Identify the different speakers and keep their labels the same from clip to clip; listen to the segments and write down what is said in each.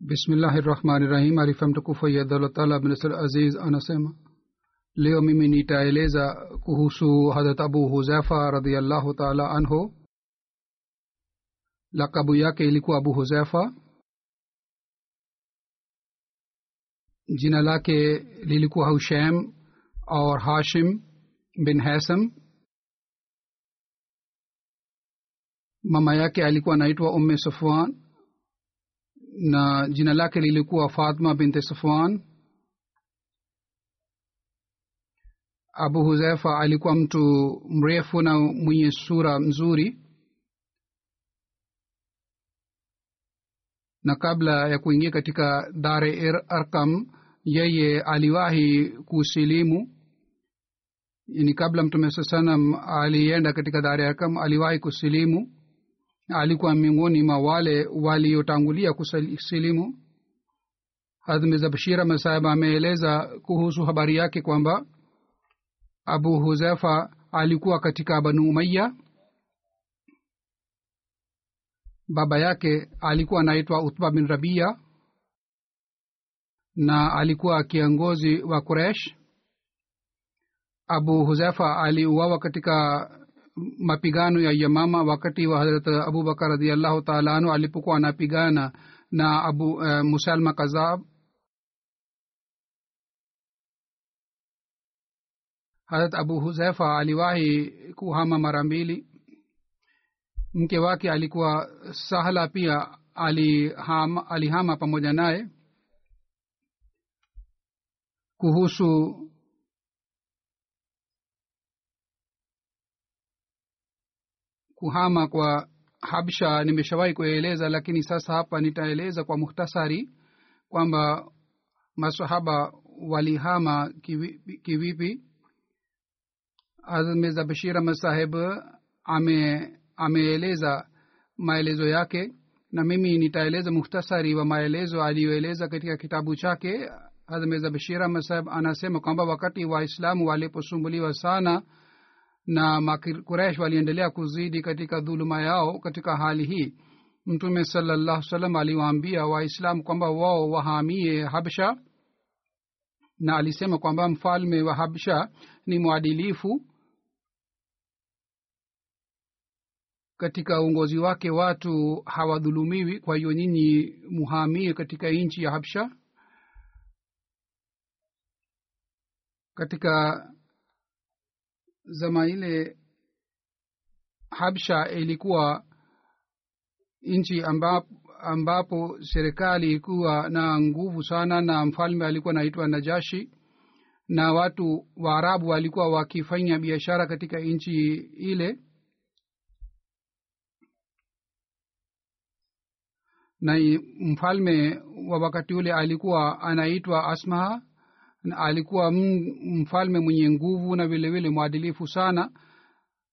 Speaker 1: بسم اللہ الرحمن
Speaker 2: الرحیم۔ عرفم ٹکوف اللہ تعالیٰ سر عزیز انسم لیومنیٹا لیزا کہوسو حضرت ابو حذیفہ رضی اللہ تعالی عنہ۔ لقب یا کے لکو ابو حذیفہ۔ جنلا کے لکھو حوشیم اور ہاشم bin hasam mama yake alikuwa anaitwa umme safwan na jina lake lilikuwa fatma binte safwan. Abu huzaifa alikuwa mtu mrefu na mwenye sura mzuri na kabla ya kuingia katika dare arkam yeye aliwahi kusilimu ni kabla mtume saa alienda katika dare arkam aliwahi kusilimu alikuwa miongoni mwa wale waliotangulia kusilimu. Hadhmiza bashira masahib ameeleza kuhusu habari yake kwamba abu huzefa alikuwa katika banu umaya baba yake alikuwa anaitwa utba bin rabia na alikuwa kiongozi wa kuresh abu huzefa aliuawa katika mapigano ya yamama wakati wa harat abubakar radiallahu taala anhu alipokuwa anapigana na abu uh, musalma kazab. Harat abu huzefa aliwahi kuhama mara mbili. Mke wake alikuwa sahla pia alihama, alihama pamoja naye. Kuhusu kuhama kwa habsha nimeshawahi kueleza lakini sasa hapa nitaeleza kwa muhtasari kwamba masahaba walihama kivipi, kivipi. azmeza bashira masahib ame ameeleza maelezo yake na mimi nitaeleza muhtasari wa maelezo aliyoeleza katika kitabu chake azmeza bashira masahib anasema kwamba wakati waislamu waliposumbuliwa sana na makuresh waliendelea kuzidi katika dhuluma yao katika hali hii. Mtume salallahu salam aliwaambia waislamu kwamba wao wahamie habsha na alisema kwamba mfalme wa habsha ni mwadilifu katika uongozi wake watu hawadhulumiwi kwa hiyo nyinyi muhamie katika nchi ya habsha. Katika zama ile habsha ilikuwa nchi ambapo, ambapo serikali ilikuwa na nguvu sana na mfalme alikuwa naitwa najashi na watu waarabu walikuwa wakifanya biashara katika nchi ile. Na mfalme wa wakati ule alikuwa anaitwa asmaha alikuwa mfalme mwenye nguvu na vile vile mwadilifu sana.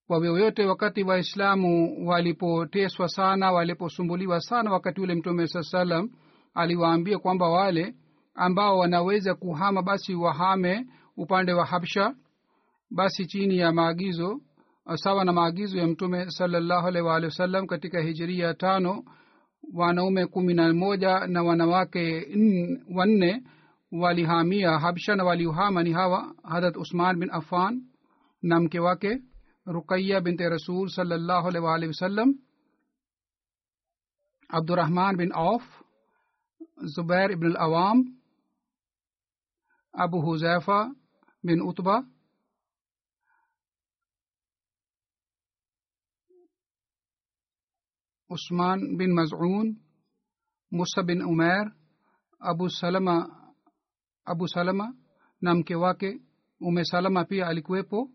Speaker 2: Kwa vyovyote wakati waislamu walipoteswa sana waliposumbuliwa sana wakati ule mtume saa salam aliwaambia kwamba wale ambao wanaweza kuhama basi wahame upande wa habsha basi chini ya maagizo sawa na maagizo ya mtume salallahu alaihi waalihi wasallam katika hijiria tano wanaume kumi na moja na wanawake wanne walihamia habsha na waliohama ni hawa hadrat usman bin affan na mke wake ruqaya binti rasul salallahu alaihi waalihi wasallam abdurahman bin auf zubair ibn al-awam abu huzaifa bin utba usman bin mazun musa bin umer abu salama abu salama na mke wake ume salama pia alikuwepo.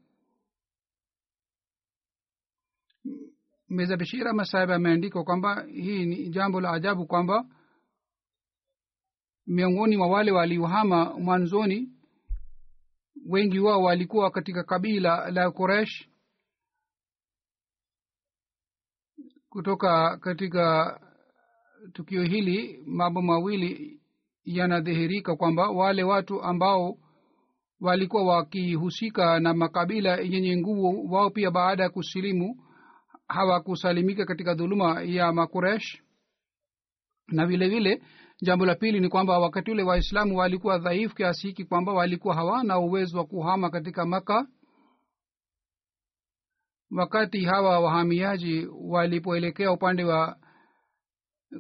Speaker 2: Meza bishira masahib ameandika kwamba hii ni jambo la ajabu kwamba miongoni mwa wale waliohama mwanzoni wengi wao walikuwa katika kabila la koresh kutoka katika tukio hili mambo mawili yanadhihirika kwamba wale watu ambao walikuwa wakihusika na makabila yenye nguvu wao pia baada ya kusilimu hawakusalimika katika dhuluma ya makuresh. Na vile vile jambo la pili ni kwamba wakati ule waislamu walikuwa dhaifu kiasi hiki kwamba walikuwa hawana uwezo wa kuhama katika maka. Wakati hawa wahamiaji walipoelekea upande wa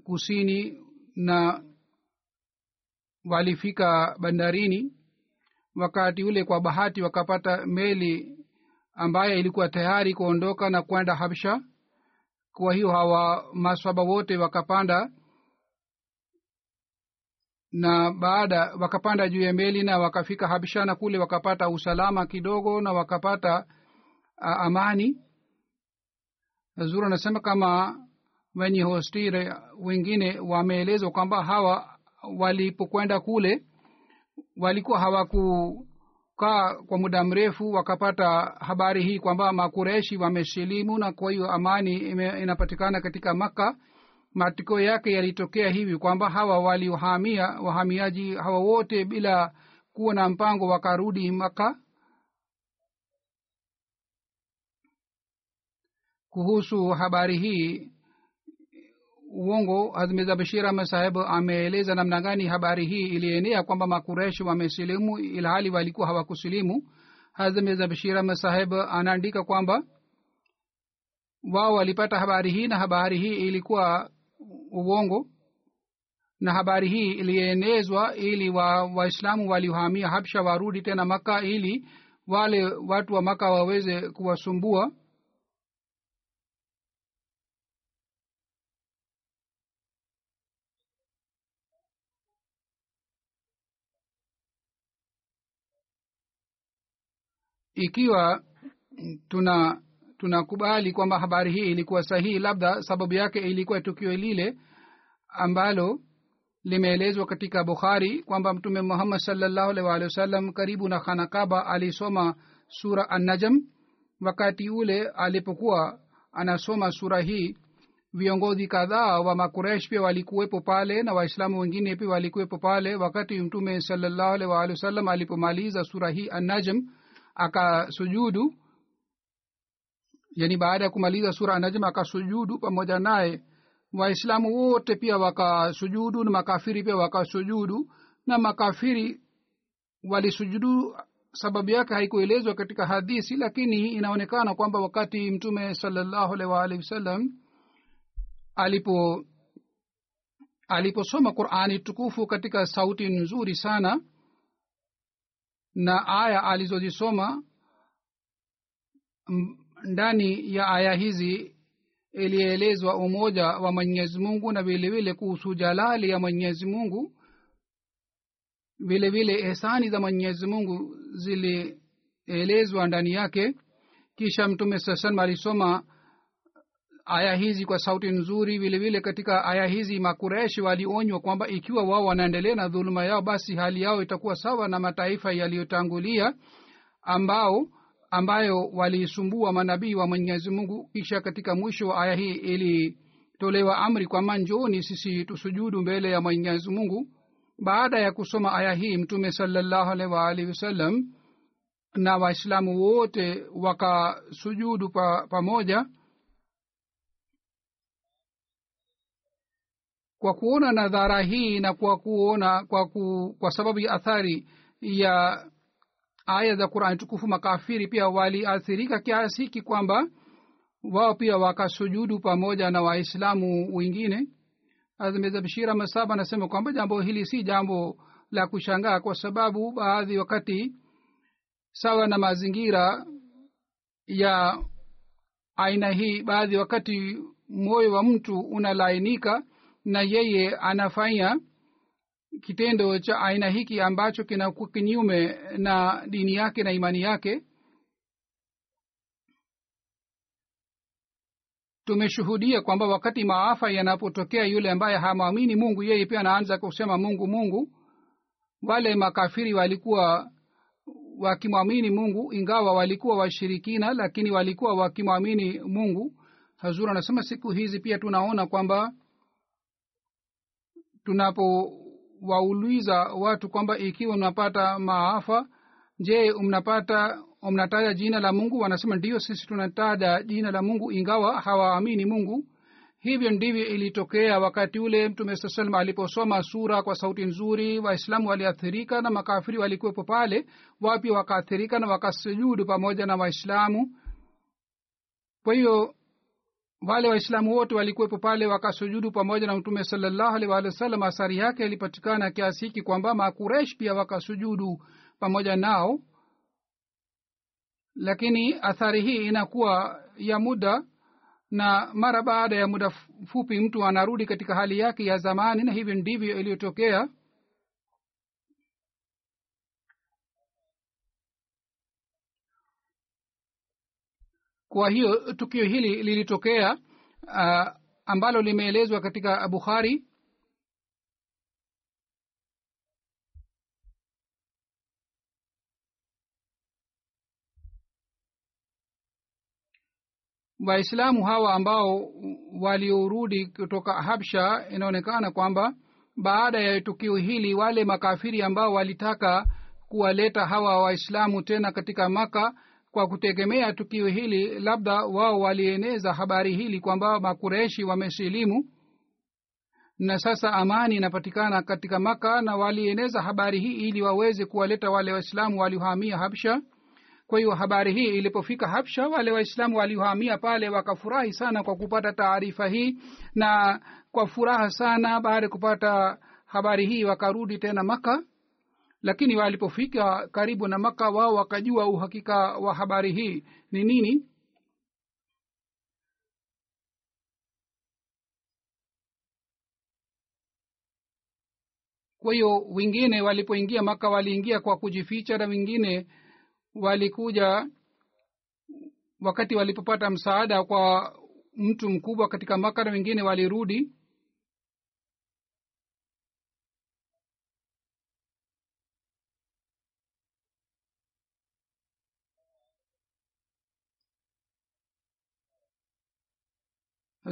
Speaker 2: kusini na walifika bandarini wakati ule kwa bahati wakapata meli ambayo ilikuwa tayari kuondoka na kwenda habsha. Kwa hiyo hawa maswaba wote wakapanda na baada wakapanda juu ya meli na wakafika habsha na kule wakapata usalama kidogo na wakapata a, amani. Zuru anasema kama wenye hostire wengine wameelezwa kwamba hawa walipokwenda kule walikuwa hawakukaa kwa muda mrefu wakapata habari hii kwamba makureshi wamesilimu na kwa hiyo amani inapatikana katika makka. Matokeo yake yalitokea hivi kwamba hawa waliohamia wahamiaji hawa wote bila kuwa na mpango wakarudi maka kuhusu habari hii uongo hazmeza bashir ahmad sahebu ameeleza namna gani habari hii ilienea kwamba makureshi wamesilimu ilhali walikuwa hawakusilimu. Hazmeza bashir ahmad saheb anaandika kwamba wao walipata habari hii na habari hii ilikuwa uongo na habari hii ilienezwa ili wa waislamu waliohamia habsha warudi tena maka ili wale watu wa maka waweze kuwasumbua ikiwa tuna tunakubali kwamba habari hii ilikuwa sahihi labda sababu yake ilikuwa tukio lile ambalo limeelezwa katika bukhari kwamba mtume muhammad salllahu alih waalihi wasallam karibu na khanakaba alisoma sura annajam wakati ule alipokuwa anasoma sura hii viongozi kadhaa wa makuresh pia walikuwepo pale na waislamu wengine pia walikuwepo pale wakati mtume salllahu alih waalihi wasallam alipomaliza sura hii annajam akasujudu. Yani baada ya kumaliza sura najm akasujudu pamoja naye. Waislamu wote pia wakasujudu na makafiri pia wakasujudu. Na makafiri walisujudu sababu yake haikuelezwa katika hadisi lakini inaonekana kwamba wakati mtume salallahu alaihi waalihi wasallam alipo aliposoma qurani tukufu katika sauti nzuri sana na aya alizozisoma ndani ya aya hizi ilielezwa umoja wa mwenyezi mungu na vilevile kuhusu jalali ya mwenyezi mungu. Vile vile ehsani za mwenyezi mungu zilielezwa ndani yake. Kisha mtume saa salam alisoma aya hizi kwa sauti nzuri vilevile vile katika aya hizi makureshi walionywa kwamba ikiwa wao wanaendelea na dhuluma yao basi hali yao itakuwa sawa na mataifa yaliyotangulia ambao ambayo waliisumbua manabii wa mwenyezi mungu. Kisha katika mwisho wa aya hii ilitolewa amri kwamba njooni sisi tusujudu mbele ya mwenyezi mungu. Baada ya kusoma aya hii mtume salallahu alaihi waalihi wasallam na waislamu wote wakasujudu pa, kwa kuona nadhara hii na kwa kuona kwa, ku, kwa sababu ya athari ya aya za qurani tukufu makafiri pia waliathirika kiasi hiki kwamba wao pia wakasujudu pamoja na waislamu wengine. Azmeza bishira masaba anasema kwamba jambo hili si jambo la kushangaa kwa sababu baadhi wakati sawa na mazingira ya aina hii baadhi wakati moyo wa mtu unalainika na yeye anafanya kitendo cha aina hiki ambacho kinakuwa kinyume na dini yake na imani yake. Tumeshuhudia kwamba wakati maafa yanapotokea yule ambaye hamwamini mungu yeye pia anaanza kusema mungu mungu. Wale makafiri walikuwa wakimwamini mungu ingawa walikuwa washirikina lakini walikuwa wakimwamini mungu. Hazur anasema siku hizi pia tunaona kwamba tunapowauliza watu kwamba ikiwa mnapata maafa je mnapata mnataja jina la mungu? Wanasema ndiyo sisi tunataja jina la mungu ingawa hawaamini mungu. Hivyo ndivyo ilitokea wakati ule mtume saa salam aliposoma sura kwa sauti nzuri waislamu waliathirika na makafiri walikuwepo pale wapya wakaathirika na wakasujudu pamoja na waislamu. Kwa hiyo wale waislamu wote walikuwepo pale wakasujudu pamoja na mtume salallahu alih wa sallam. Athari yake ilipatikana kiasi hiki kwamba makuresh pia wakasujudu pamoja nao. Lakini athari hii inakuwa ya muda na mara baada ya muda fupi mtu anarudi katika hali yake ya zamani na hivyo ndivyo iliyotokea kwa hiyo tukio hili lilitokea uh, ambalo limeelezwa katika bukhari. Waislamu hawa ambao waliorudi kutoka habsha inaonekana kwamba baada ya tukio hili wale makafiri ambao walitaka kuwaleta hawa waislamu tena katika maka kwa kutegemea tukio hili labda wao walieneza habari hili kwamba makureshi wamesilimu. Na sasa amani inapatikana katika maka na walieneza habari hii ili waweze kuwaleta wale waislamu waliohamia habsha. Kwa hiyo habari hii ilipofika habsha wale waislamu waliohamia pale wakafurahi sana kwa kupata taarifa hii na kwa furaha sana baada ya kupata habari hii wakarudi tena maka lakini walipofika karibu na maka wao wakajua uhakika wa habari hii. Ni nini? Kwa hiyo wengine walipoingia maka waliingia kwa kujificha na wengine walikuja wakati walipopata msaada kwa mtu mkubwa katika maka na wengine walirudi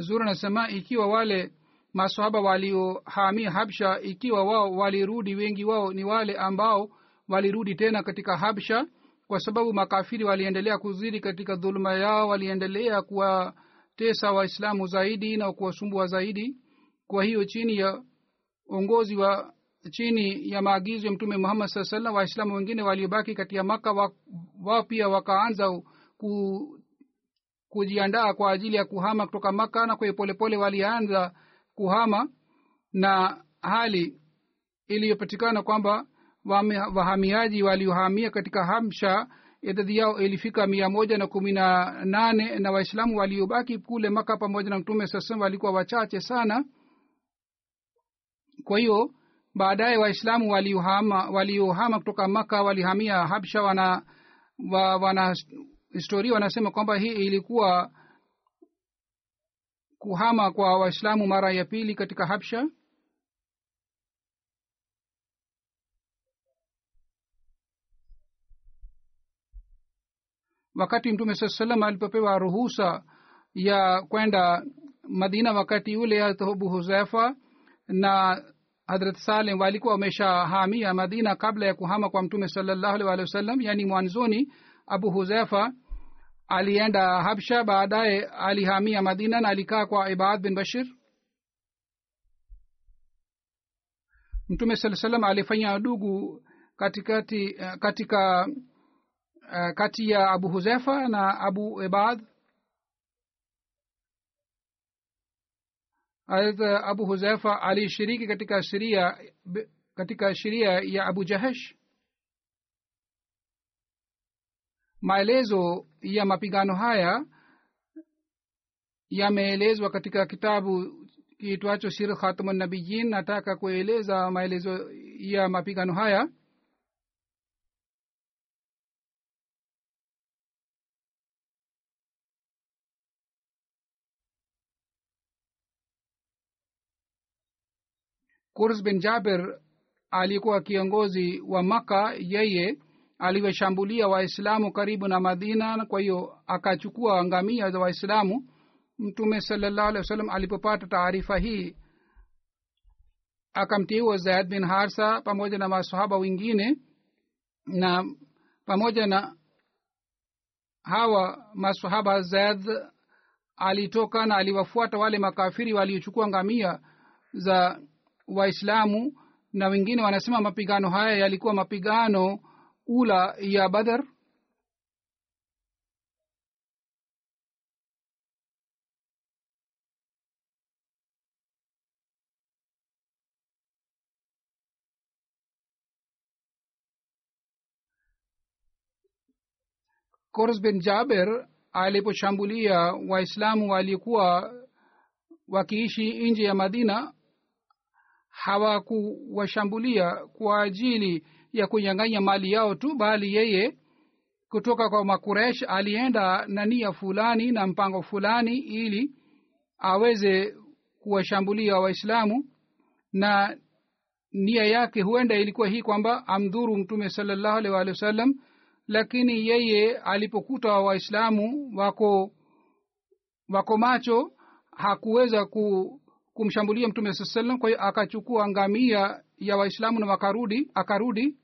Speaker 2: zuri anasema ikiwa wale masahaba waliohamia habsha ikiwa wao walirudi wengi wao ni wale ambao walirudi tena katika habsha kwa sababu makafiri waliendelea kuzidi katika dhuluma yao waliendelea kuwatesa waislamu zaidi na kuwasumbua zaidi. Kwa hiyo chini ya uongozi wa chini ya maagizo ya mtume muhammad saa salam waislamu wengine waliobaki katika maka wao wa pia wakaanza ku, kujiandaa kwa ajili ya kuhama kutoka maka na kwa polepole walianza kuhama na hali iliyopatikana kwamba wahamiaji waliohamia katika hamsha idadi yao ilifika mia moja na kumi na nane na waislamu waliobaki kule maka pamoja na mtume sasam walikuwa wachache sana. Kwa hiyo baadaye waislamu waliohama kutoka maka walihamia habsha wana wa, wana historia wanasema kwamba hii ilikuwa kuhama kwa waislamu mara ya pili katika habsha. Wakati mtume saa salam alipopewa ruhusa ya kwenda madina wakati ule abu huzaifa na hadrat salim walikuwa wameshahamia madina kabla ya kuhama kwa mtume salallahu alih walih wasallam yaani mwanzoni abu huzaifa alienda habsha baadaye alihamia madina na alikaa kwa ibad bin bashir. Mtume saa salam alifanya ndugu katikati katika uh, kati ya abu huzefa na abu ibad. Abu huzefa alishiriki katika sheria katika sheria ya abu jahesh. Maelezo ya mapigano haya yameelezwa katika kitabu kiitwacho khatmu nabiyin nataka kueleza maelezo ya mapigano haya. Kurs bin jaber alikuwa kiongozi wa maka yeye aliwashambulia waislamu karibu na madina kwa hiyo akachukua ngamia za waislamu. Mtume salallahu alehi wa sallam alipopata taarifa hii akamteua zaid bin harsa pamoja na masahaba wengine na pamoja na hawa masahaba zaid alitoka na aliwafuata wale makafiri waliochukua ngamia za waislamu na wengine wanasema mapigano haya yalikuwa mapigano ula ya badar kors bin jaber aliposhambulia waislamu walikuwa wakiishi nje ya madina hawakuwashambulia kwa ajili ya kunyang'anya mali yao tu bali yeye kutoka kwa makuresh alienda na nia fulani na mpango fulani ili aweze kuwashambulia waislamu na nia yake huenda ilikuwa hii kwamba amdhuru mtume salallahu alih walihi wasallam lakini yeye alipokuta waislamu wako wako macho hakuweza ku, kumshambulia mtume saa salam kwa hiyo akachukua ngamia ya waislamu na wakarudi akarudi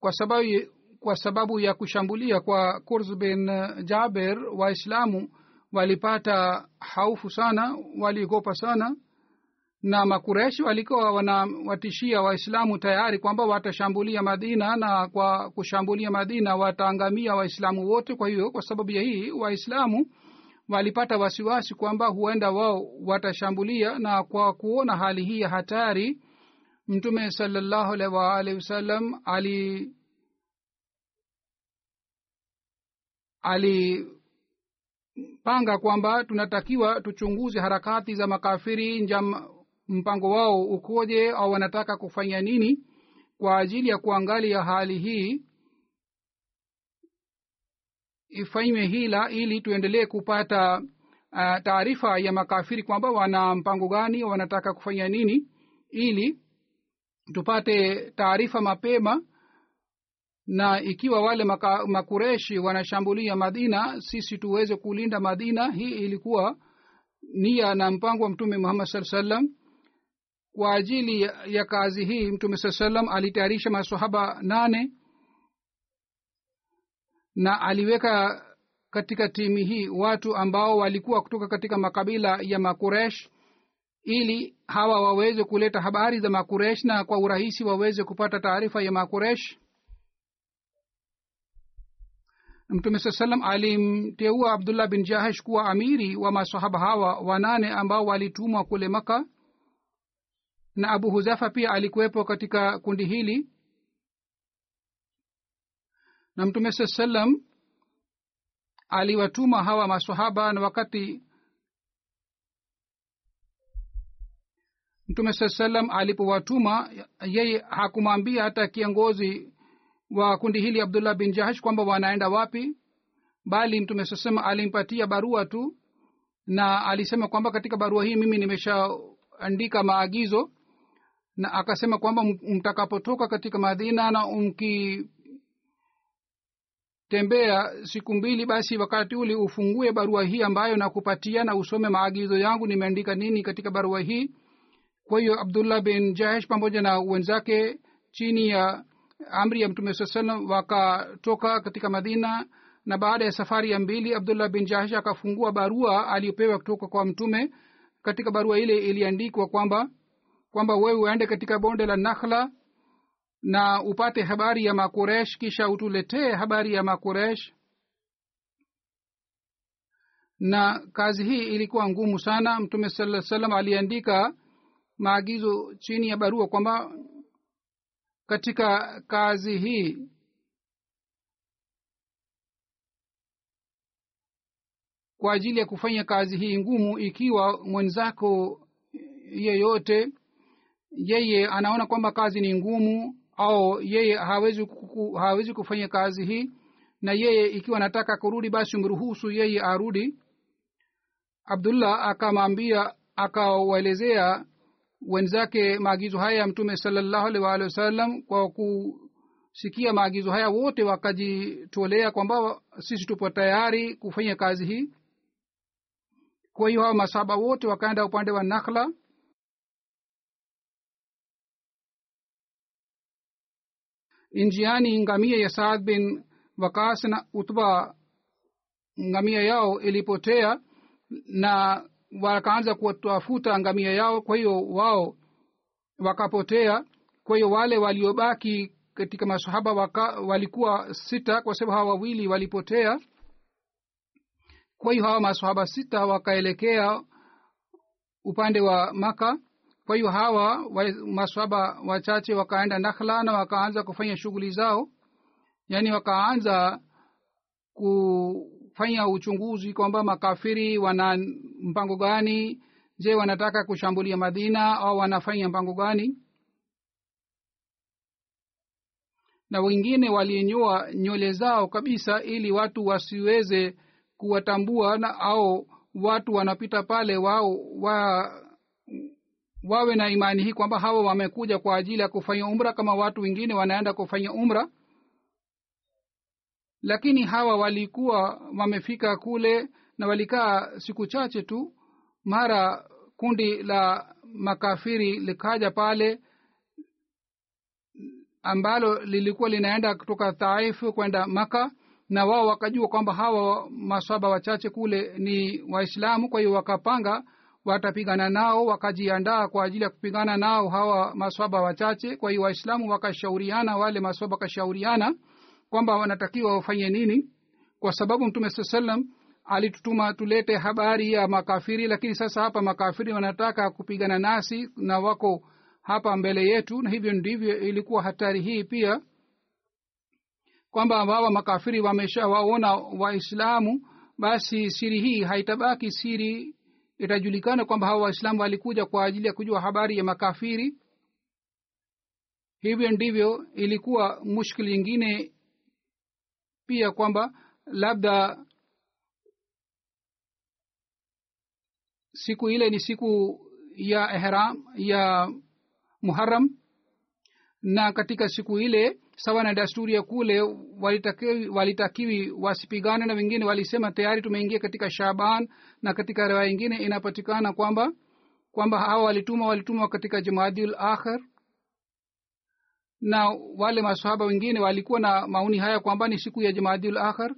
Speaker 2: kwa sababu kwa sababu ya kushambulia kwa kurs bin jaber waislamu walipata haufu sana waliogopa sana na makureshi walikuwa wanawatishia waislamu tayari kwamba watashambulia madina na kwa kushambulia madina wataangamia waislamu wote. Kwa hiyo kwa sababu ya hii waislamu walipata wasiwasi kwamba huenda wao watashambulia na kwa kuona hali hii ya hatari mtume salallahu alaihi waalihi wasallam ali alipanga kwamba tunatakiwa tuchunguze harakati za makafiri njam mpango wao ukoje au wanataka kufanya nini kwa ajili ya kuangalia hali hii ifanywe hila ili tuendelee kupata uh, taarifa ya makafiri kwamba wana mpango gani wanataka kufanya nini ili tupate taarifa mapema na ikiwa wale maka, makureshi wanashambulia madina sisi tuweze kulinda madina. Hii ilikuwa nia na mpango wa mtume muhammad saa salam kwa ajili ya, ya kazi hii mtume saa salam alitayarisha masahaba nane na aliweka katika timu hii watu ambao walikuwa kutoka katika makabila ya makuresh ili hawa waweze kuleta habari za makuresh na kwa urahisi waweze kupata taarifa ya makuresh. Mtume saa salam alimteua abdullah bin jahash kuwa amiri wa masahaba hawa wanane ambao walitumwa kule maka na abu huzafa pia alikuwepo katika kundi hili. Na mtume saa salam aliwatuma hawa masahaba na wakati mtume saa salam alipowatuma yeye hakumwambia hata kiongozi wa kundi hili abdullah bin jahash kwamba wanaenda wapi bali mtume saa salam alimpatia barua tu na alisema kwamba katika barua hii mimi nimeshaandika maagizo na akasema kwamba mtakapotoka katika madina na mkitembea siku mbili basi wakati ule ufungue barua hii ambayo nakupatia na usome maagizo yangu nimeandika nini katika barua hii kwa hiyo abdullah bin jahesh pamoja na wenzake chini ya amri ya mtume saa salam wakatoka katika madina na baada ya safari ya mbili abdullah bin jahesh akafungua barua aliyopewa kutoka kwa mtume. Katika barua ile iliandikwa kwamba kwamba wewe uende katika bonde la nakhla na upate habari ya makuresh kisha utuletee habari ya makuresh na kazi hii ilikuwa ngumu sana. Mtume saa salam aliandika maagizo chini ya barua kwamba katika kazi hii kwa ajili ya kufanya kazi hii ngumu ikiwa mwenzako yeyote yeye anaona kwamba kazi ni ngumu au yeye hawezi, kuku, hawezi kufanya kazi hii na yeye ikiwa anataka kurudi basi mruhusu yeye arudi. Abdullah akamwambia akawaelezea wenzake maagizo haya ya mtume salallahu alaihi waalihi wasallam kwa kusikia maagizo haya wote wakajitolea kwamba sisi tupo tayari kufanya kazi hii. Kwa hiyo hawa masaba wote wakaenda upande wa nakhla. Njiani ngamia ya saad bin wakas na utba ngamia yao ilipotea na wakaanza kuwatafuta ngamia yao kwa hiyo wao wakapotea. Kwa hiyo wale waliobaki katika masahaba waka, walikuwa sita kwa sababu hawa wawili walipotea. Kwa hiyo hawa masahaba sita wakaelekea upande wa maka kwa hiyo hawa wa, masahaba wachache wakaenda nakhla na wakaanza kufanya shughuli zao. Yaani wakaanza kufanya uchunguzi kwamba makafiri wana mpango gani? Je wanataka kushambulia madina au wanafanya mpango gani? Na wengine walinyoa nywele zao kabisa ili watu wasiweze kuwatambua na au watu wanapita pale wao wa wawe na imani hii kwamba hawa wamekuja kwa ajili ya kufanya umra kama watu wengine wanaenda kufanya umra lakini hawa walikuwa wamefika kule na walikaa siku chache tu. Mara kundi la makafiri likaja pale ambalo lilikuwa linaenda kutoka thaifu kwenda maka na wao wakajua kwamba hawa maswaba wachache kule ni waislamu kwa hiyo wakapanga watapigana nao wakajiandaa kwa ajili ya kupigana nao hawa maswaba wachache. Kwa hiyo waislamu wakashauriana wale maswaba wakashauriana kwamba wanatakiwa wafanye nini. Kwa sababu mtume saa salam alitutuma tulete habari ya makafiri lakini sasa hapa makafiri wanataka kupigana nasi na wako hapa mbele yetu na hivyo ndivyo ilikuwa hatari hii pia kwamba wawa makafiri wameshawaona waislamu basi siri hii haitabaki siri. Itajulikana kwamba hawa waislamu walikuja kwa ajili ya kujua habari ya makafiri. Hivyo ndivyo ilikuwa mushkili nyingine pia kwamba labda siku ile ni siku ya ihram ya muharam na katika siku ile sawa na dasturi ya kule walitakiwi, walitakiwi wasipigane na wengine. Walisema tayari tumeingia katika shaban na katika riwaya ingine inapatikana kwamba kwamba hawa walituma walitumwa katika jumaadil akhir na wale masahaba wengine walikuwa na maoni haya kwamba ni siku ya jamaadil akhar.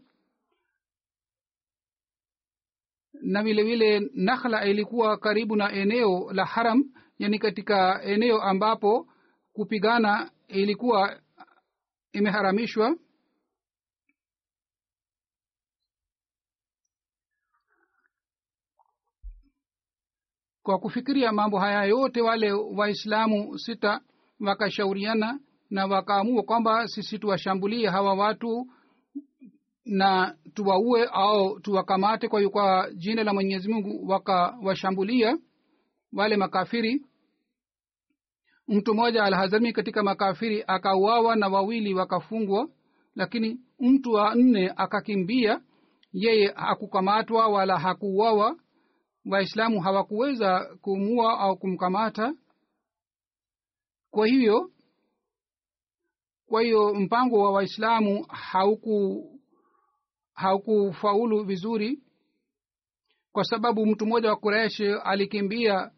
Speaker 2: Na vile vile nakhla ilikuwa karibu na eneo la haram yani katika eneo ambapo kupigana ilikuwa imeharamishwa. Kwa kufikiria mambo haya yote wale waislamu sita wakashauriana na wakaamua kwamba sisi tuwashambulie hawa watu na tuwaue au tuwakamate kwa kwa jina la mwenyezi mungu wakawashambulia wale makafiri. Mtu mmoja alhazami katika makafiri akauawa na wawili wakafungwa lakini mtu wa nne akakimbia. Yeye hakukamatwa wala hakuuawa. Waislamu hawakuweza kumua au kumkamata. Kwa hivyo kwa hiyo mpango wa waislamu hauku haukufaulu vizuri kwa sababu mtu mmoja wa kuresh alikimbia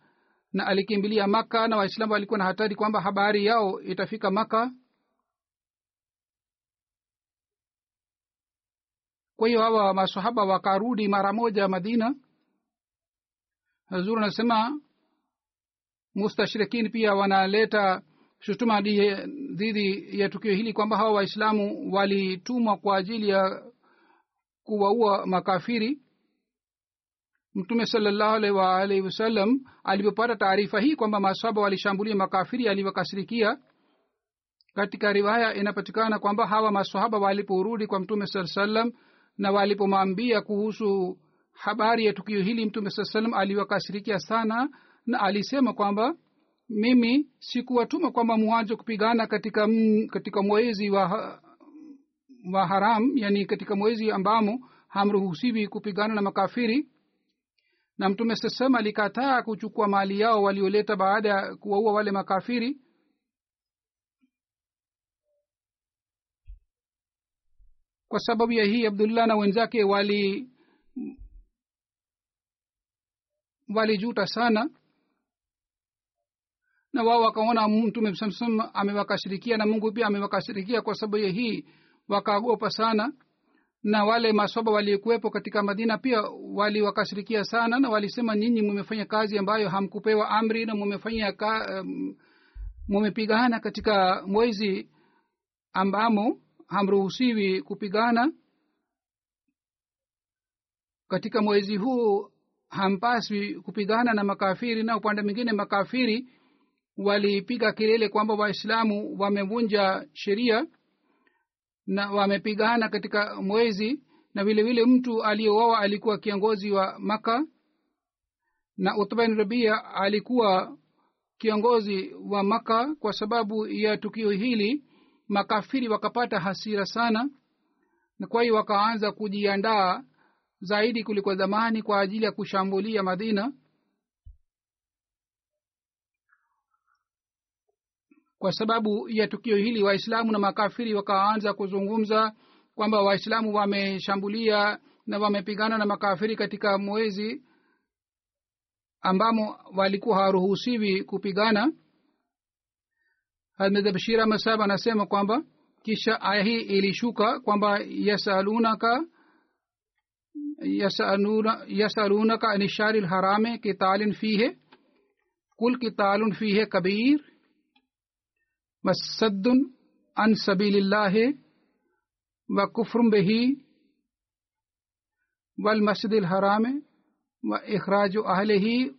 Speaker 2: na alikimbilia maka na waislamu walikuwa na hatari kwamba habari yao itafika maka kwa hiyo hawa masahaba wakarudi mara moja madina. Hazur anasema mustashrikin pia wanaleta shutuma dhidi ya tukio hili kwamba hawa waislamu walitumwa kwa ajili ya kuwaua makafiri. Mtume salallahu alaihi wasallam alipopata taarifa hii kwamba masaba walishambulia makafiri aliwakasirikia. Katika riwaya inapatikana kwamba hawa masahaba waliporudi kwa mtume saa salam na walipomwambia kuhusu habari ya tukio hili mtume saa salam aliwakasirikia sana na alisema kwamba mimi sikuwatuma kwamba mwanzo kupigana katika m, katika mwezi wa, wa haram yani katika mwezi ambamo hamruhusiwi kupigana na makafiri. Na mtume sasema alikataa kuchukua mali yao walioleta baada ya kuwaua wale makafiri. Kwa sababu ya hii abdullah na wenzake wali walijuta sana na wao wakaona mtume samsam amewakashirikia na mungu pia amewakashirikia kwa sababu ya hii wakaogopa sana. Na wale masoba waliokuwepo katika madina pia waliwakashirikia sana na walisema nyinyi mumefanya kazi ambayo hamkupewa amri na mumefanya ka, um, mumepigana katika mwezi ambamo hamruhusiwi kupigana. Katika mwezi huu hampaswi kupigana na makafiri na upande mwingine makafiri walipiga kelele kwamba waislamu wamevunja sheria na wamepigana katika mwezi na vile vile mtu aliyeoawa alikuwa kiongozi wa maka na utban rabia alikuwa kiongozi wa maka kwa sababu ya tukio hili. Makafiri wakapata hasira sana na kwa hiyo wakaanza kujiandaa zaidi kuliko zamani kwa ajili ya kushambulia madina kwa sababu ya tukio hili waislamu na makafiri wakaanza kuzungumza kwamba waislamu wameshambulia na wamepigana na makafiri katika mwezi ambamo walikuwa hawaruhusiwi kupigana. Hadmedh bashira masab anasema kwamba kisha aya hii ilishuka kwamba yasalunaka yasalunaka ani shari lharame kitalin fihe kul kitalun fihe kabir وصد عن سبيل الله وكفر به والمسجد الحرام وإخراج أهله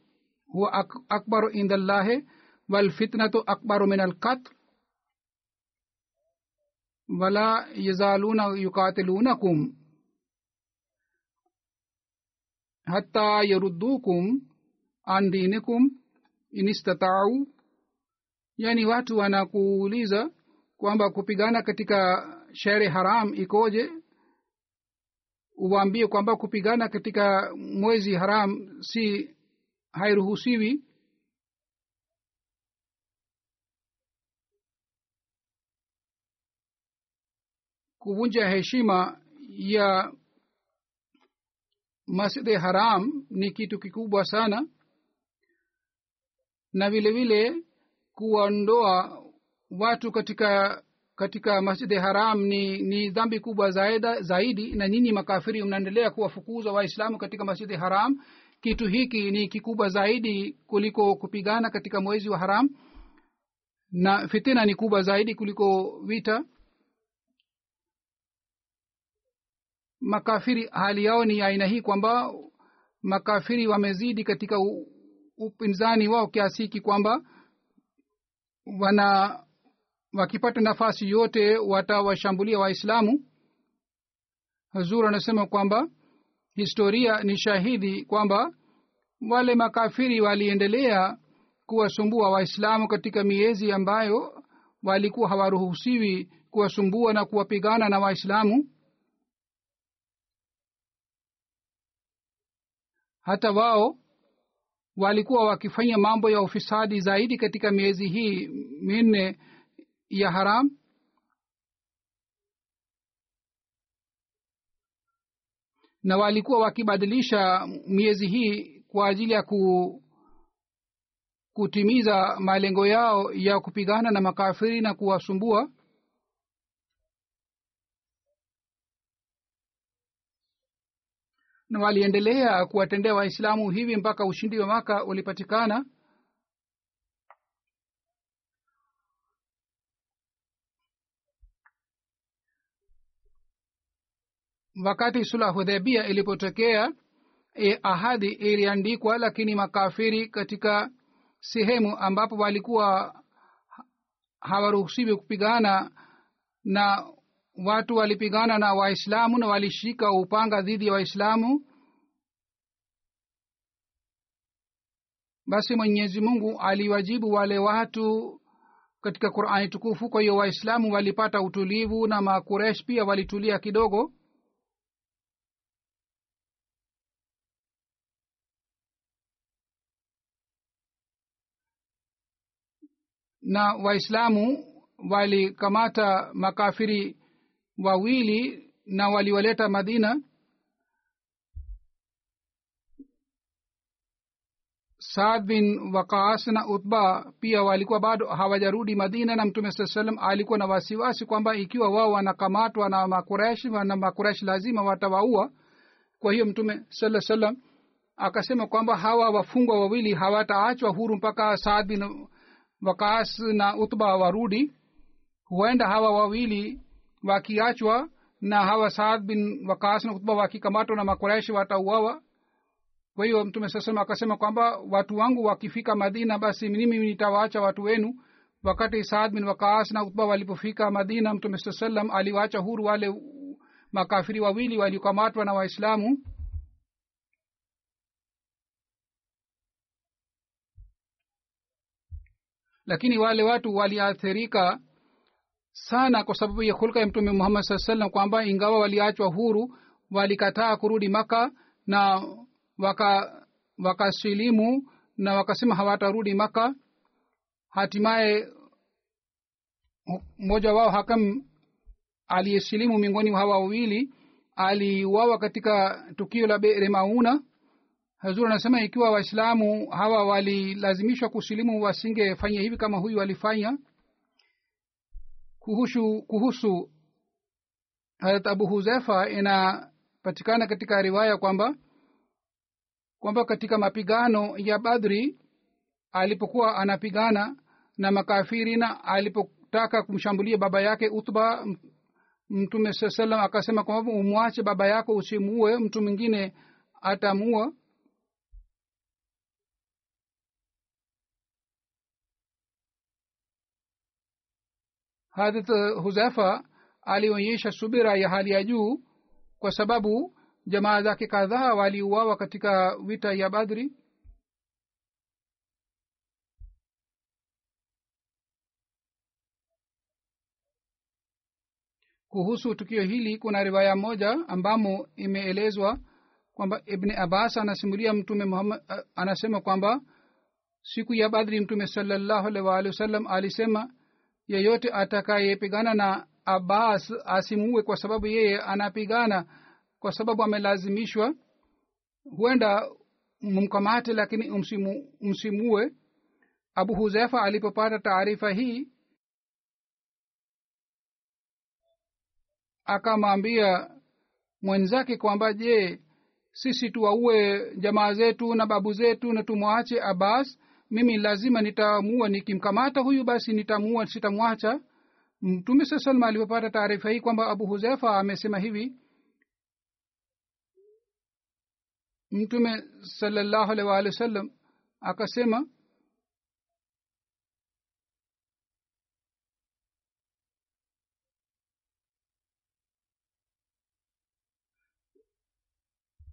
Speaker 2: هو أكبر عند الله والفتنة أكبر من القتل ولا يزالون يقاتلونكم حتى يردوكم عن دينكم إن استطاعوا yaani watu wanakuuliza kwamba kupigana katika shere haram ikoje? Uwaambie kwamba kupigana katika mwezi haram si hairuhusiwi. Kuvunja heshima ya masjidi haram ni kitu kikubwa sana. Na vile vile kuondoa watu katika katika masjidi haram ni ni dhambi kubwa zaida, zaidi na nyinyi makafiri mnaendelea kuwafukuza waislamu katika masjidi haram kitu hiki ni kikubwa zaidi kuliko kupigana katika mwezi wa haram na fitina ni kubwa zaidi kuliko vita. Makafiri hali yao ni aina hii kwamba makafiri wamezidi katika upinzani wao kiasi hiki kwamba wana wakipata nafasi yote watawashambulia waislamu. Hazur anasema kwamba historia ni shahidi kwamba wale makafiri waliendelea kuwasumbua waislamu katika miezi ambayo walikuwa hawaruhusiwi kuwasumbua na kuwapigana na waislamu. Hata wao walikuwa wakifanya mambo ya ufisadi zaidi katika miezi hii minne ya haram? Na walikuwa wakibadilisha miezi hii kwa ajili ya ku, kutimiza malengo yao ya kupigana na makafiri na kuwasumbua na waliendelea kuwatendea waislamu hivi mpaka ushindi wa maka ulipatikana. Wakati sula hudhabia ilipotokea e, ahadi iliandikwa lakini makafiri katika sehemu ambapo walikuwa hawaruhusiwi kupigana na watu walipigana na waislamu na walishika upanga dhidi ya waislamu basi mwenyezi mungu aliwajibu wale watu katika qurani tukufu. Kwa hiyo waislamu walipata utulivu na makuresh pia walitulia kidogo. Na waislamu walikamata makafiri wawili na waliwaleta madina saad bin waqas na utba pia walikuwa bado hawajarudi madina na mtume saa salam alikuwa na wasiwasi kwamba ikiwa wao wanakamatwa na makuresh na makuresh lazima watawaua. Kwa hiyo mtume saa salam akasema kwamba hawa wafungwa wawili hawataachwa huru mpaka saad bin waqas na utba warudi. Huenda hawa wawili wakiachwa na hawa saad bin wakas na utba wakikamatwa na makuraishi watauawa. Kwa hiyo mtume sasema akasema kwamba watu wangu wakifika madina basi mimi nitawaacha watu wenu. Wakati saad bin wakas na utba walipofika madina mtume saa salam aliwaacha huru wale makafiri wawili waliokamatwa na waislamu. Lakini wale watu waliathirika sana kwa sababu ya hulka ya mtume muhammad saa salam kwamba ingawa waliachwa huru walikataa kurudi maka na waka na wakasema hawatarudi maka hatimaye mmoja wao hakam aliyesilimu miongoni mwa hawa wawili aliuawa katika tukio la bere mauna. Hazur anasema ikiwa waislamu hawa walilazimishwa kusilimu wasingefanya hivi kama huyu walifanya kuhusu kuhusu harat abu huzefa inapatikana katika riwaya kwamba kwamba katika mapigano ya badri alipokuwa anapigana na makafiri na alipotaka kumshambulia baba yake utba mtume saa salam akasema kwamba umwache baba yako usimuue mtu mwingine atamua hadrat huzafa alionyesha subira ya hali ya juu kwa sababu jamaa zake kadhaa waliuawa katika vita ya badri. Kuhusu tukio hili kuna riwaya moja ambamo imeelezwa kwamba ibni abbas anasimulia mtume muhammad anasema kwamba siku ya badri mtume salallahu waalihi wasallam alisema yeyote atakayepigana na abbas asimuue kwa sababu yeye anapigana kwa sababu amelazimishwa. Huenda mumkamate lakini umsimu, msimue. Abu huzefa alipopata taarifa hii akamwambia mwenzake kwamba je sisi tuwaue jamaa zetu na babu zetu na tumwache abbas mimi lazima nitamua nikimkamata huyu basi nitamua sitamwacha. Mtume saa salama alipopata taarifa hii kwamba abu huzefa amesema hivi. Mtume salallahu alaihi waalihi wa sallam akasema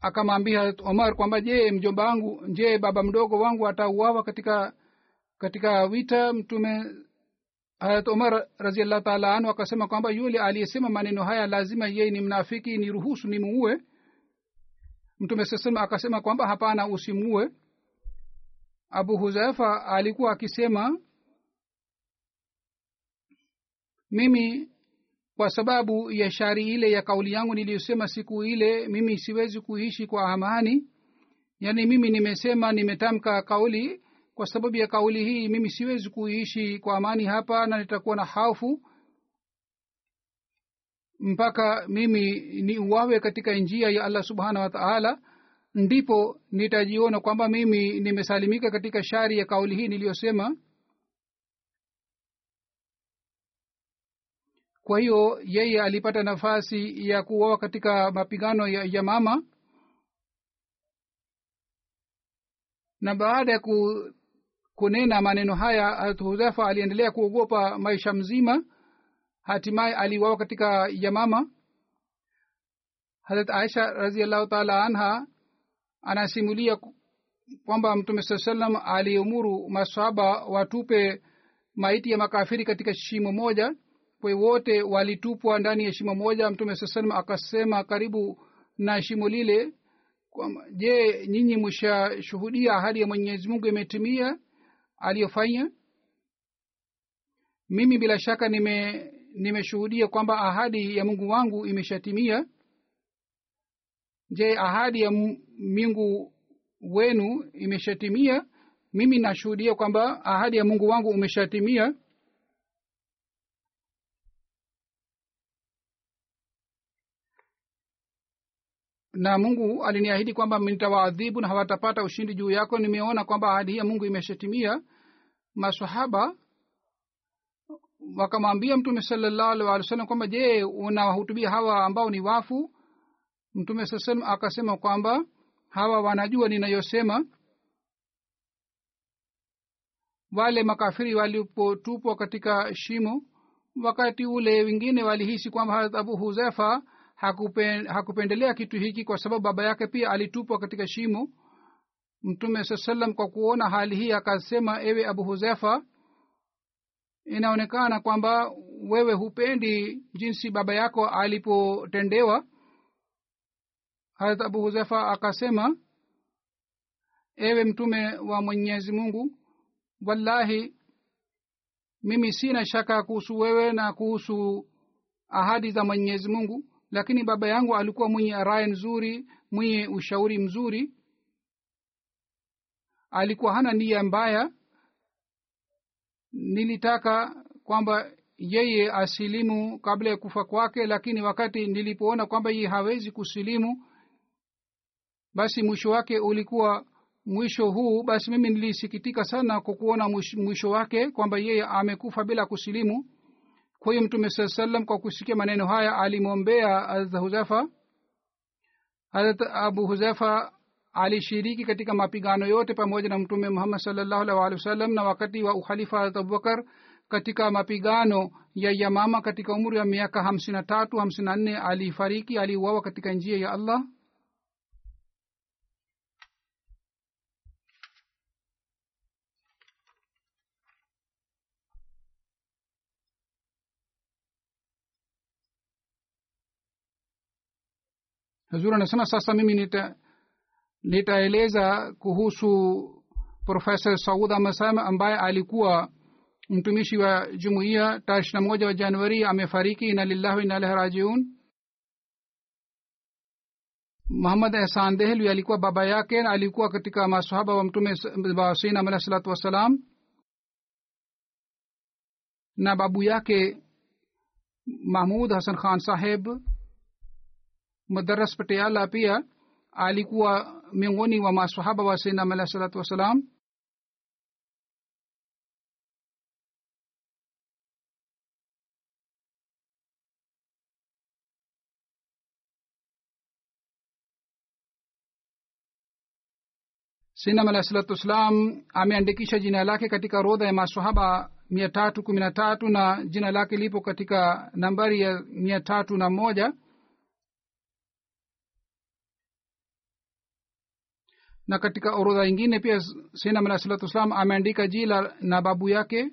Speaker 2: akamwambia omar kwamba je mjomba wangu je baba mdogo wangu atauawa katika katika vita? Mtume harat omar raziallahu taala anhu akasema kwamba yule aliyesema maneno haya lazima yeye ni mnafiki ni ruhusu ni muue mtume sasema akasema kwamba hapana usimuue. Abu huzaifa alikuwa akisema mimi kwa sababu ya shari ile ya kauli yangu niliyosema siku ile mimi siwezi kuishi kwa amani. Yaani mimi nimesema nimetamka kauli. Kwa sababu ya kauli hii mimi siwezi kuishi kwa amani hapa na nitakuwa na hofu mpaka mimi ni uwawe katika njia ya allah subhanahu wataala ndipo nitajiona kwamba mimi nimesalimika katika shari ya kauli hii niliyosema kwa hiyo yeye alipata nafasi ya kuoa katika mapigano ya yamama na baada ya ku, kunena maneno haya hudhafa aliendelea kuogopa maisha mzima. Hatimaye aliwawa katika yamama harat aisha raziallahu taala anha anasimulia kwamba mtume saa salam aliumuru masaba watupe maiti ya makafiri katika shimo moja kwa wote walitupwa ndani ya shimo moja mtume saa salam akasema karibu na shimo lile je nyinyi mshashuhudia ahadi ya mwenyezi mungu imetimia aliyofanya? Mimi bila shaka nime nimeshuhudia kwamba ahadi ya mungu wangu imeshatimia. Je ahadi ya mungu wenu imeshatimia? Mimi nashuhudia kwamba ahadi ya mungu wangu umeshatimia na mungu aliniahidi kwamba nitawaadhibu na hawatapata ushindi juu yako. Nimeona kwamba ahadi hii ya mungu imeshatimia masahaba wakamwambia mtume salallahu walih wasallam kwamba je unawahutubia hawa ambao ni wafu? Mtume saa salam akasema kwamba hawa wanajua ninayosema. Wale makafiri walipotupwa katika shimo wakati ule wengine walihisi kwamba abu huzefa hakupen, hakupendelea kitu hiki kwa sababu baba yake pia alitupwa katika shimo. Mtume saa salam kwa kuona hali hii akasema ewe abu huzefa inaonekana kwamba wewe hupendi jinsi baba yako alipotendewa. Harat abu huzefa akasema ewe mtume wa mwenyezi mungu wallahi mimi sina shaka kuhusu wewe na kuhusu ahadi za mwenyezi mungu lakini baba yangu alikuwa mwenye raya nzuri mwenye ushauri mzuri. Alikuwa hana nia mbaya. Nilitaka kwamba yeye asilimu kabla ya kufa kwake lakini wakati nilipoona kwamba yeye hawezi kusilimu basi mwisho wake ulikuwa mwisho huu. Basi mimi nilisikitika sana kwa kuona mwisho wake kwamba yeye amekufa bila kusilimu kwa hiyo mtume saa salam kwa kusikia maneno haya alimwombea hadrat huzafa. Hadrat abu huzafa alishiriki katika mapigano yote pamoja na mtume muhammad salllahu alih walih wasallam na wakati wa ukhalifa harat abubakar katika mapigano ya yamama katika umri wa miaka hamsini na tatu hamsini na nne alifariki aliuawa katika njia ya allah hazur anasema sasa mimi nita nitaeleza kuhusu profesa saud amasam ambaye alikuwa mtumishi wa jumuiya tarehe ishirina moja wa januari amefariki ina lillahi wa inalahi rajiun. Muhammad ehsan dehlwi alikuwa baba yake alikuwa katika masahaba wa mtume wa sainam alahi salatu wassalam. Na babu yake mahmud hasan khan saheb madaras patiala pia alikuwa miongoni wa masahaba wa sainam alahi salatu wassalam. Sinam alah salatu wassalam ameandikisha jina lake katika rodha ya masahaba mia tatu kumi na tatu na jina lake lipo katika nambari ya mia tatu na moja na katika orodha ingine pia sinam alah salatu wassalam ameandika jila na babu yake.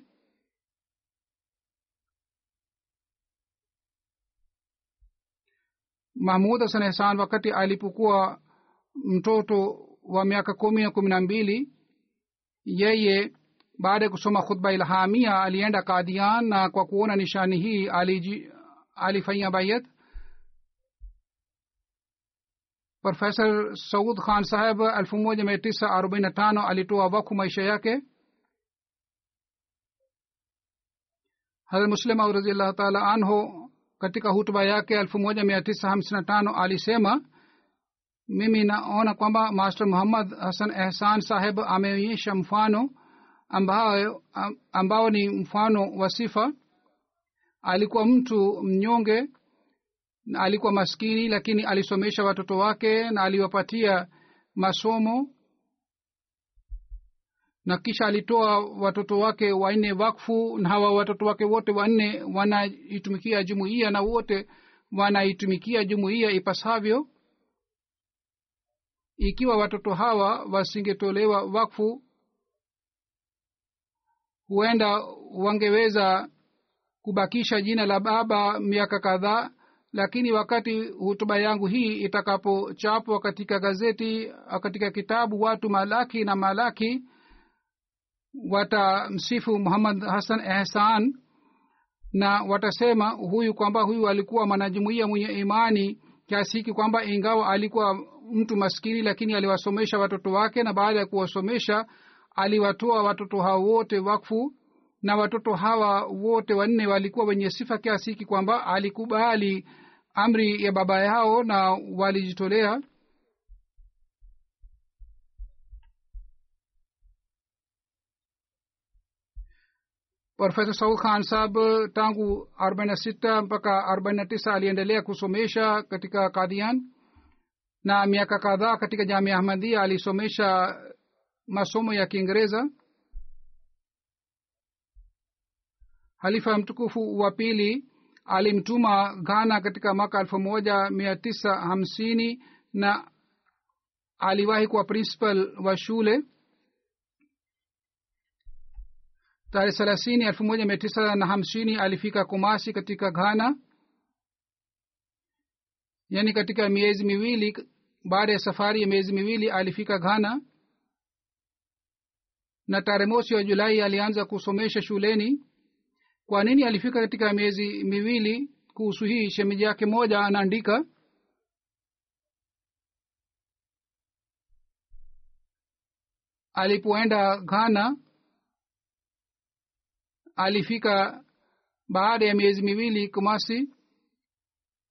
Speaker 2: Mahmud hasan ehsan wakati alipokuwa mtoto wa miaka kumi na kumi na mbili yeye baada ya kusoma khutba ilhamia alienda kadian na kwa kuona nishani hii alifanyia bayat profesa saud khan saheb elfu moja mia tisa arobaini na tano alitoa waku maisha yake. Hazrat muslim au raziallahu taala anhu katika hutuba yake elfu moja mia tisa hamsini na tano alisema mimi naona kwamba master muhammad hasan ehsan saheb ameonyesha mfano ambao, ambao ni mfano wa sifa. Alikuwa mtu mnyonge na alikuwa maskini lakini alisomesha watoto wake na aliwapatia masomo. Na kisha alitoa watoto wake wanne wakfu na hawa watoto wake wote wanne wanaitumikia jumuiya na wote wanaitumikia jumuiya ipasavyo. Ikiwa watoto hawa wasingetolewa wakfu huenda wangeweza kubakisha jina la baba miaka kadhaa lakini wakati hutuba yangu hii itakapochapwa katika gazeti katika kitabu watu malaki na malaki watamsifu muhammad hasan ehsan na watasema huyu kwamba huyu alikuwa mwanajumuia mwenye imani kiasi hiki kwamba ingawa alikuwa mtu maskini lakini aliwasomesha watoto wake na baada ya kuwasomesha aliwatoa watoto hao wote wakfu na watoto hawa wote wanne walikuwa wenye sifa kiasi hiki kwamba alikubali amri ya baba yao na walijitolea. Profesa saul khan sahab tangu arobaini na sita mpaka arobaini na tisa aliendelea kusomesha katika kadian na miaka kadhaa katika jamia ahmadia alisomesha masomo ya kiingereza halifa mtukufu wa pili alimtuma ghana katika mwaka elfu moja mia tisa hamsini na aliwahi kuwa principal wa shule. Tarehe thelathini elfu moja mia tisa na hamsini alifika kumasi katika ghana. Yaani katika miezi miwili baada ya safari ya miezi miwili alifika ghana. Na tarehe mosi wa julai alianza kusomesha shuleni kwa nini alifika katika miezi miwili kuhusu hii? Shemeji yake moja anaandika alipoenda ghana alifika baada ya miezi miwili kumasi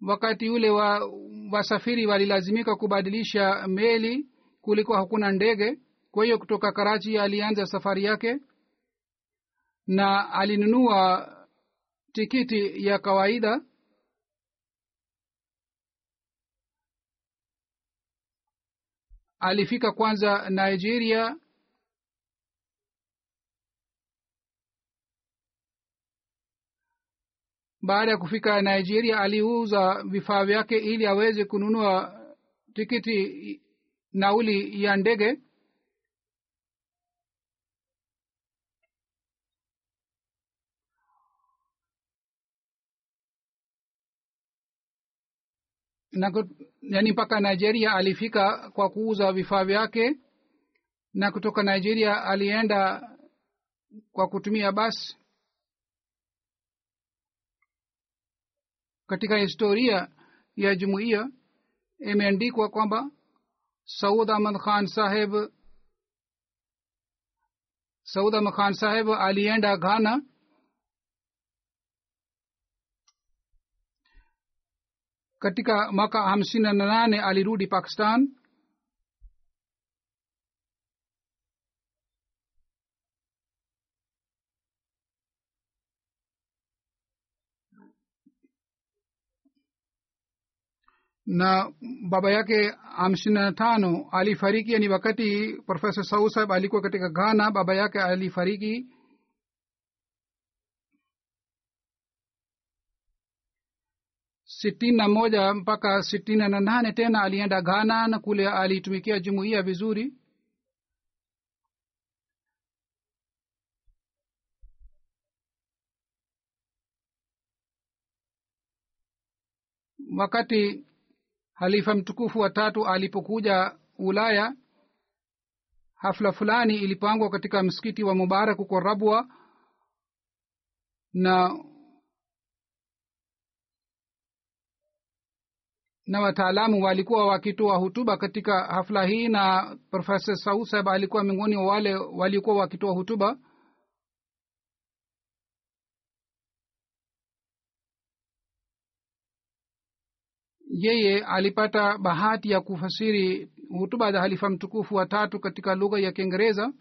Speaker 2: wakati ule wa wasafiri walilazimika kubadilisha meli kulikuwa hakuna ndege. Kwa hiyo kutoka karachi alianza safari yake na alinunua tikiti ya kawaida. Alifika kwanza nigeria. Baada ya kufika nigeria aliuza vifaa vyake ili aweze kununua tikiti nauli ya ndege na yani mpaka nigeria alifika kwa kuuza vifaa vyake na kutoka nigeria alienda kwa kutumia basi. Katika historia ya jumuiya imeandikwa kwamba saud ahmad khan saheb saud ahmad khan saheb alienda ghana katika mwaka hamsini na nane alirudi pakistan. Na baba yake hamsini na tano alifariki yani wakati profesa sau saheb alikuwa katika ghana baba yake alifariki sitini na moja mpaka sitini na nane tena alienda ghana na kule aliitumikia jumuiya vizuri. Wakati halifa mtukufu wa tatu alipokuja ulaya hafla fulani ilipangwa katika msikiti wa mubarak huko rabwa na na wataalamu walikuwa wakitoa hutuba katika hafla hii na profesa sausab alikuwa miongoni wa wale walikuwa wakitoa hutuba. Yeye alipata bahati ya kufasiri hutuba za halifa mtukufu wa tatu katika lugha ya kiingereza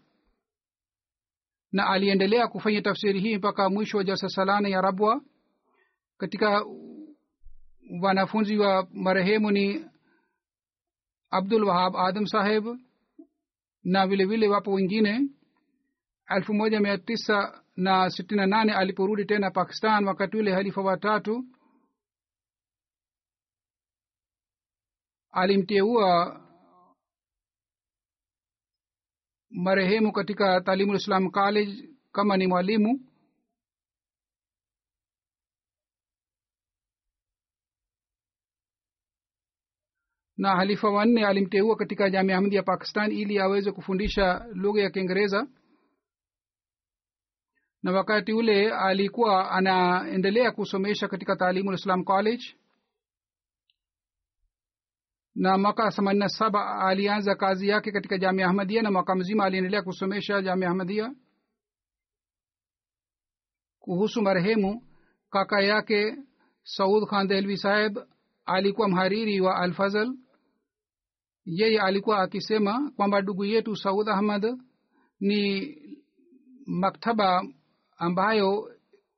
Speaker 2: na aliendelea kufanya tafsiri hii mpaka mwisho wa jalsa salana ya rabwa. Katika wanafunzi wa marehemu ni abdul wahab adam saheb na vilevile vile wapo wengine. Elfu moja mia tisa na sitini na nane aliporudi tena pakistan wakati ule halifa watatu alimteua marehemu katika talimulislam college kama ni mwalimu na halifa wanne alimteua katika jamia ahmadi ya pakistan ili aweze kufundisha lugha ya kiingereza. Na wakati ule alikuwa anaendelea kusomesha katika taalimu islam college. Na mwaka themanini na saba alianza kazi yake katika jamia ahmadia na mwaka mzima aliendelea kusomesha jamia ahmadia. Kuhusu marehemu kaka yake saud khan dehlvi saheb alikuwa mhariri wa alfazal yeye alikuwa akisema kwamba ndugu yetu saud ahmad ni maktaba ambayo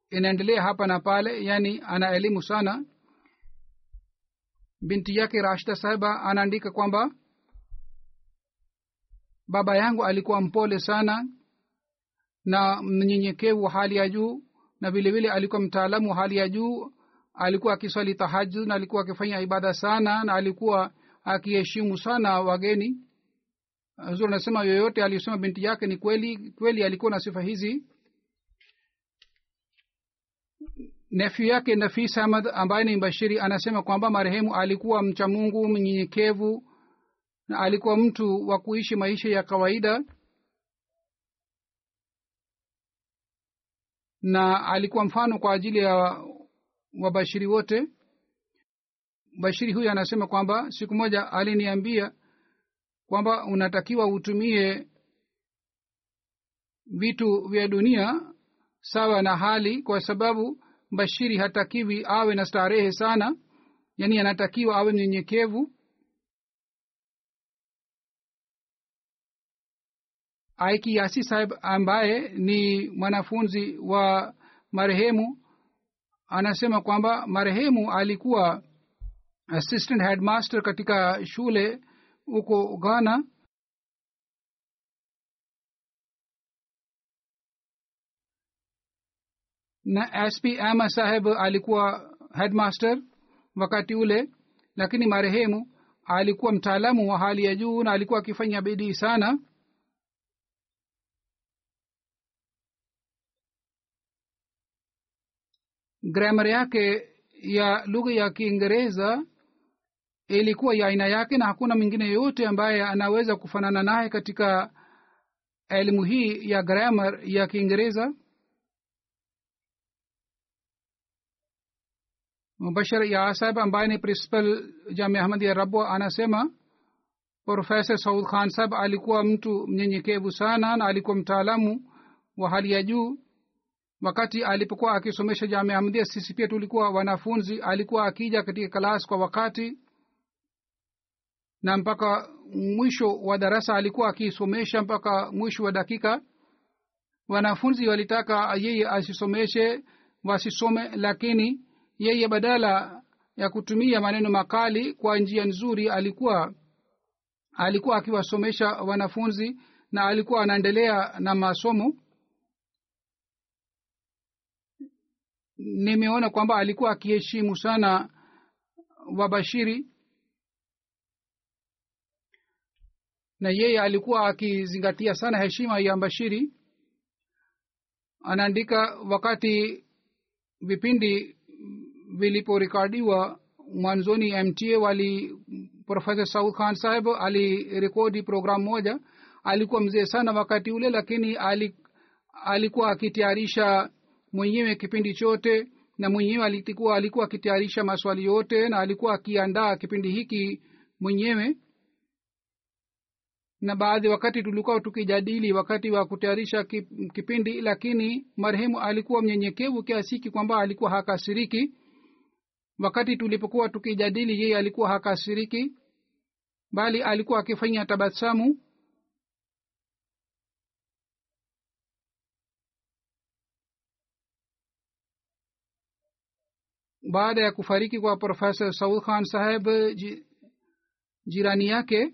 Speaker 2: inaendelea hapa na pale yani ana elimu sana. Binti yake rashida sahiba anaandika kwamba baba yangu alikuwa mpole sana na mnyenyekevu wa hali ya juu na vile vile alikuwa mtaalamu wa hali ya juu. Alikuwa akiswali tahajud na alikuwa akifanya ibada sana na alikuwa akiheshimu sana wageni. Huzur anasema yoyote aliyosema binti yake ni kweli kweli alikuwa na sifa hizi. Nefyu yake nafis ahmad ambaye ni mbashiri anasema kwamba marehemu alikuwa mcha mungu mnyenyekevu na alikuwa mtu wa kuishi maisha ya kawaida. Na alikuwa mfano kwa ajili ya wabashiri wote bashiri huyu anasema kwamba siku moja aliniambia kwamba unatakiwa utumie vitu vya dunia sawa na hali kwa sababu bashiri hatakiwi awe na starehe sana yaani anatakiwa awe mnyenyekevu. Aikiasi saheb ambaye ni mwanafunzi wa marehemu anasema kwamba marehemu alikuwa assistant headmaster katika shule huko ghana. Na sp ama saheb alikuwa headmaster wakati ule lakini marehemu alikuwa mtaalamu wa hali ya juu na alikuwa akifanya bidii sana. Grammar yake ya lugha ya kiingereza ilikuwa ya aina yake na hakuna mwingine yoyote ambaye anaweza kufanana naye katika elimu hii ya gramar ya kiingereza. Mubashir ya saheb ambaye ni principal jamia ahmadi rabwa anasema profesa saud khan saheb alikuwa mtu mnyenyekevu sana na alikuwa mtaalamu wa hali ya juu. Wakati alipokuwa akisomesha jamia ahmadia sisi pia tulikuwa wanafunzi. Alikuwa akija katika klas kwa wakati na mpaka mwisho wa darasa alikuwa akisomesha mpaka mwisho wa dakika. Wanafunzi walitaka yeye asisomeshe wasisome lakini yeye badala ya kutumia maneno makali kwa njia nzuri alikuwa alikuwa akiwasomesha wanafunzi na alikuwa anaendelea na masomo. Nimeona kwamba alikuwa akiheshimu sana wabashiri na yeye alikuwa akizingatia sana heshima ya bashiri anaandika wakati vipindi viliporekodiwa mwanzoni mta wali profesa saud khan saheb alirekodi programu moja. Alikuwa mzee sana wakati ule lakini alikuwa akitayarisha mwenyewe kipindi chote na mwenyewe alikuwa alikuwa akitayarisha maswali yote na alikuwa akiandaa kipindi hiki mwenyewe na baadhi wakati tulikuwa tukijadili wakati wa kutayarisha kipindi lakini marehemu alikuwa mnyenyekevu kiasiki kwamba alikuwa hakasiriki. Wakati tulipokuwa tukijadili yeye alikuwa hakasiriki bali alikuwa akifanya tabasamu. Baada ya kufariki kwa profesa saud khan saheb jirani yake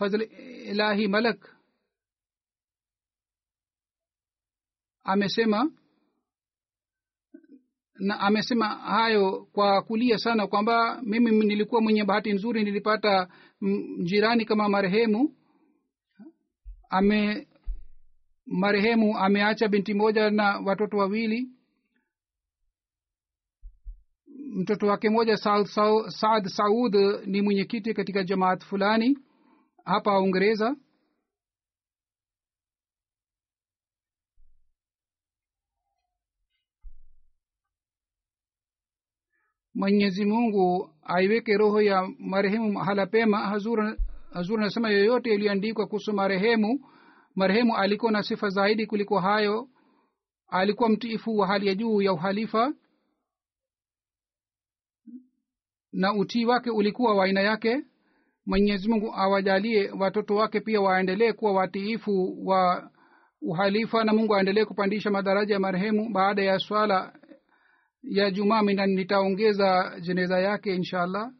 Speaker 2: fazl ilahi malak amesema na amesema hayo kwa kulia sana kwamba mimi nilikuwa mwenye bahati nzuri nilipata jirani kama marehemu. Ame marehemu ameacha binti moja na watoto wawili. Mtoto wake moja saad saud ni mwenyekiti katika jamaat fulani hapa uingereza. Mwenyezi mungu aiweke roho ya marehemu mahala pema. Hazur hazur anasema yoyote iliyoandikwa kuhusu marehemu marehemu alikuwa na sifa zaidi kuliko hayo. Alikuwa mtiifu wa hali ya juu ya uhalifa na utii wake ulikuwa wa aina yake mwenyezi mungu awajalie watoto wake pia waendelee kuwa watiifu wa uhalifa na mungu aendelee kupandisha madaraja ya marehemu baada ya swala ya jumaa mina nitaongeza jeneza yake insha allah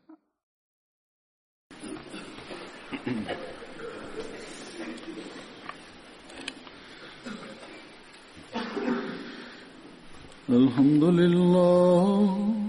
Speaker 1: الحمد لله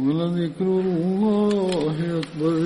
Speaker 1: ولذكر الله أكبر